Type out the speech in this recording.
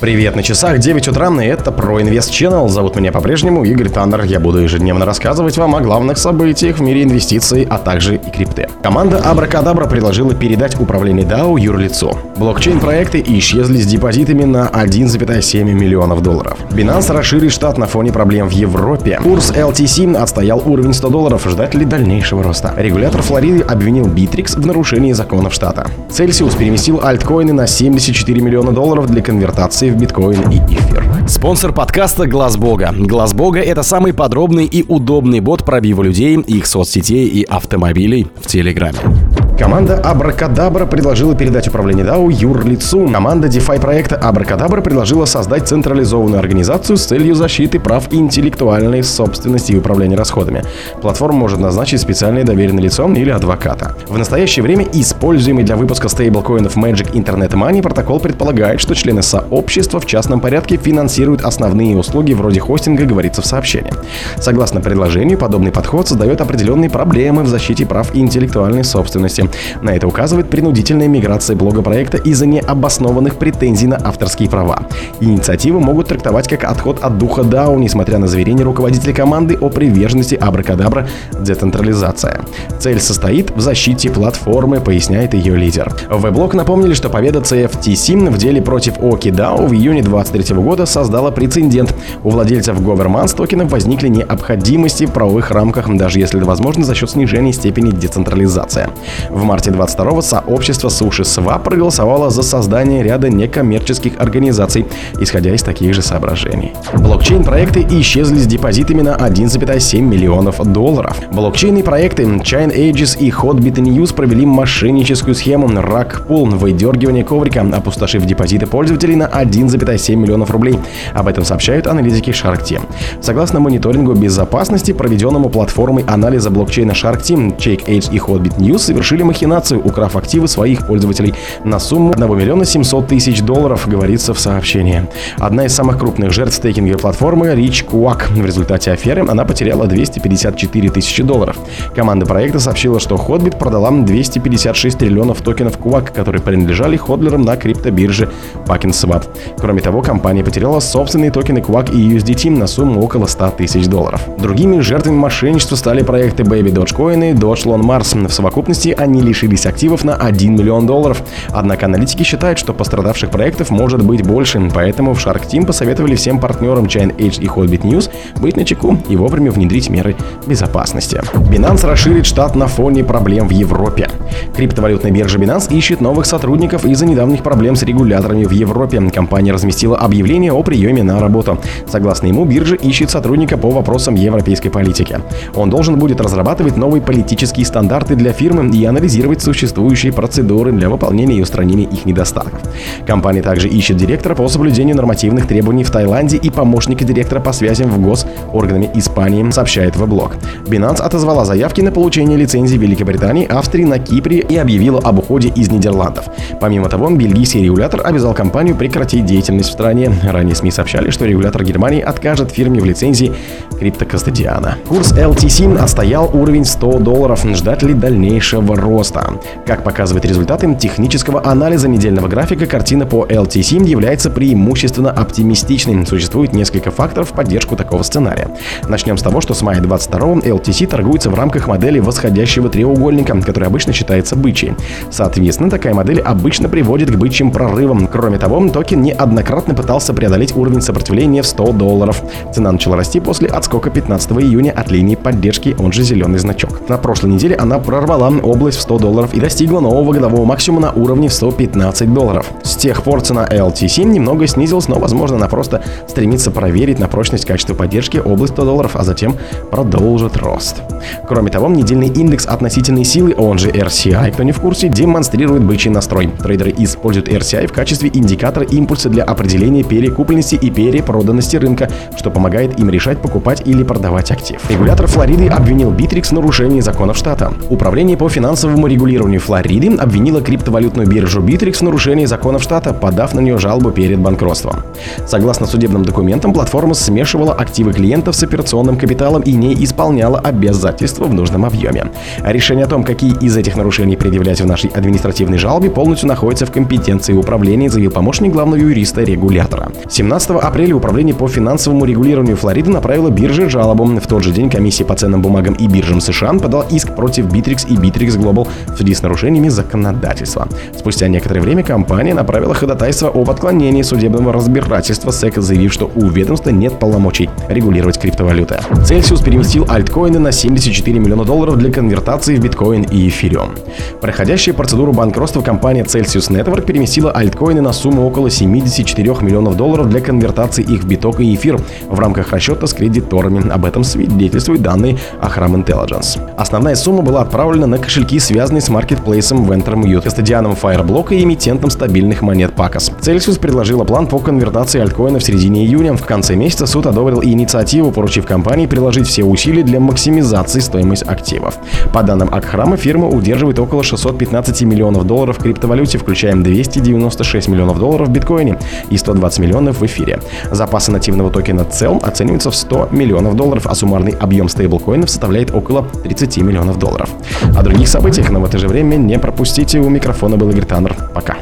Привет, на часах 9 утра, и это про Инвест Channel. Зовут меня по-прежнему Игорь Таннер. Я буду ежедневно рассказывать вам о главных событиях в мире инвестиций, а также и крипты. Команда Абракадабра предложила передать управление DAO юрлицу. Блокчейн-проекты исчезли с депозитами на 1,7 миллионов долларов. Binance расширит штат на фоне проблем в Европе. Курс LTC отстоял уровень 100 долларов. Ждать ли дальнейшего роста? Регулятор Флориды обвинил Bittrex в нарушении законов штата. Celsius переместил альткоины на 74 миллиона долларов для конвертации в биткоин и эфир. Спонсор подкаста Глаз Бога. Глаз Бога это самый подробный и удобный бот пробива людей, их соцсетей и автомобилей в Телеграме. Команда Абракадабра предложила передать управление DAO юрлицу. Команда DeFi проекта Абракадабра предложила создать централизованную организацию с целью защиты прав интеллектуальной собственности и управления расходами. Платформа может назначить специальное доверенное лицо или адвоката. В настоящее время используемый для выпуска стейблкоинов Magic Internet Money протокол предполагает, что члены сообщества в частном порядке финансируют основные услуги вроде хостинга, говорится в сообщении. Согласно предложению, подобный подход создает определенные проблемы в защите прав интеллектуальной собственности. На это указывает принудительная миграция блога проекта из-за необоснованных претензий на авторские права. Инициативы могут трактовать как отход от духа DAO, несмотря на заверение руководителя команды о приверженности Абракадабра децентрализация. Цель состоит в защите платформы, поясняет ее лидер. В Веблог напомнили, что победа CFTC в деле против Оки DAO в июне 2023 года создала прецедент. У владельцев Governance токенов возникли необходимости в правовых рамках, даже если это возможно за счет снижения степени децентрализации. В марте 22-го сообщество Суши Swap проголосовало за создание ряда некоммерческих организаций, исходя из таких же соображений. Блокчейн-проекты исчезли с депозитами на 1,7 миллионов долларов. Блокчейные проекты Chain Ages и Hotbit News провели мошенническую схему Rack Pool выдергивания коврика, опустошив депозиты пользователей на 1,7 миллионов рублей. Об этом сообщают аналитики Shark Team. Согласно мониторингу безопасности, проведенному платформой анализа блокчейна Shark Team, Check Age и Hotbit News совершили совершили махинацию, украв активы своих пользователей на сумму 1 миллиона 700 тысяч долларов, говорится в сообщении. Одна из самых крупных жертв стейкинговой платформы Rich Quack. В результате аферы она потеряла 254 тысячи долларов. Команда проекта сообщила, что Hotbit продала 256 триллионов токенов Quack, которые принадлежали ходлерам на криптобирже PackNSwap. Кроме того, компания потеряла собственные токены Quack и USDT на сумму около 100 тысяч долларов. Другими жертвами мошенничества стали проекты Baby Dogecoin и Dogelon Mars. В совокупности они они лишились активов на 1 миллион долларов. Однако аналитики считают, что пострадавших проектов может быть больше, поэтому в Shark Team посоветовали всем партнерам Chain Age и Hotbit News быть на чеку и вовремя внедрить меры безопасности. Binance расширит штат на фоне проблем в Европе. Криптовалютная биржа Binance ищет новых сотрудников из-за недавних проблем с регуляторами в Европе. Компания разместила объявление о приеме на работу. Согласно ему, биржа ищет сотрудника по вопросам европейской политики. Он должен будет разрабатывать новые политические стандарты для фирмы и анализировать анализировать существующие процедуры для выполнения и устранения их недостатков. Компания также ищет директора по соблюдению нормативных требований в Таиланде и помощника директора по связям в госорганами Испании, сообщает Веблог. Binance отозвала заявки на получение лицензии Великобритании, Австрии, на Кипре и объявила об уходе из Нидерландов. Помимо того, бельгийский регулятор обязал компанию прекратить деятельность в стране. Ранее СМИ сообщали, что регулятор Германии откажет фирме в лицензии криптокастодиана. Курс LTC отстоял уровень 100 долларов. Ждать ли дальнейшего роста. Как показывают результаты технического анализа недельного графика, картина по LTC является преимущественно оптимистичной. Существует несколько факторов в поддержку такого сценария. Начнем с того, что с мая 22 LTC торгуется в рамках модели восходящего треугольника, который обычно считается бычьей. Соответственно, такая модель обычно приводит к бычьим прорывам. Кроме того, токен неоднократно пытался преодолеть уровень сопротивления в 100 долларов. Цена начала расти после отскока 15 июня от линии поддержки, он же зеленый значок. На прошлой неделе она прорвала область в 100 долларов и достигла нового годового максимума на уровне в 115 долларов. С тех пор цена LTC немного снизилась, но возможно она просто стремится проверить на прочность качества поддержки область 100 долларов, а затем продолжит рост. Кроме того, недельный индекс относительной силы, он же RCI, кто не в курсе, демонстрирует бычий настрой. Трейдеры используют RCI в качестве индикатора импульса для определения перекупленности и перепроданности рынка, что помогает им решать, покупать или продавать актив. Регулятор Флориды обвинил Bittrex в нарушении законов штата. Управление по финансовым финансовому регулированию Флориды обвинила криптовалютную биржу Bittrex в нарушении законов штата, подав на нее жалобу перед банкротством. Согласно судебным документам, платформа смешивала активы клиентов с операционным капиталом и не исполняла обязательства в нужном объеме. А решение о том, какие из этих нарушений предъявлять в нашей административной жалобе, полностью находится в компетенции управления, заявил помощник главного юриста регулятора. 17 апреля Управление по финансовому регулированию Флориды направило бирже жалобу. В тот же день комиссия по ценным бумагам и биржам США подала иск против Bittrex и Bittrex Global в связи с нарушениями законодательства. Спустя некоторое время компания направила ходатайство об отклонении судебного разбирательства SEC, заявив, что у ведомства нет полномочий регулировать криптовалюты. Celsius переместил альткоины на 74 миллиона долларов для конвертации в биткоин и эфириум. Проходящая процедуру банкротства компания Celsius Network переместила альткоины на сумму около 74 миллионов долларов для конвертации их в биток и эфир в рамках расчета с кредиторами. Об этом свидетельствуют данные Ahram Intelligence. Основная сумма была отправлена на кошельки, связанные с маркетплейсом Venture Mute, кастодианом Fireblocka и эмитентом стабильных монет Pacos. Celsius предложила план по конвертации альткоина в середине июня. В конце месяца суд одобрил инициативу, поручив компании приложить все усилия для максимизации стоимости активов. По данным Акхрама, фирма удерживает около 615 миллионов долларов в криптовалюте, включая 296 миллионов долларов в биткоине и 120 миллионов в эфире. Запасы нативного токена CELM оцениваются в 100 миллионов долларов, а суммарный объем стейблкоинов составляет около 30 миллионов долларов. О других событиях, но в это же время не пропустите. У микрофона был Игорь Таннер. Пока.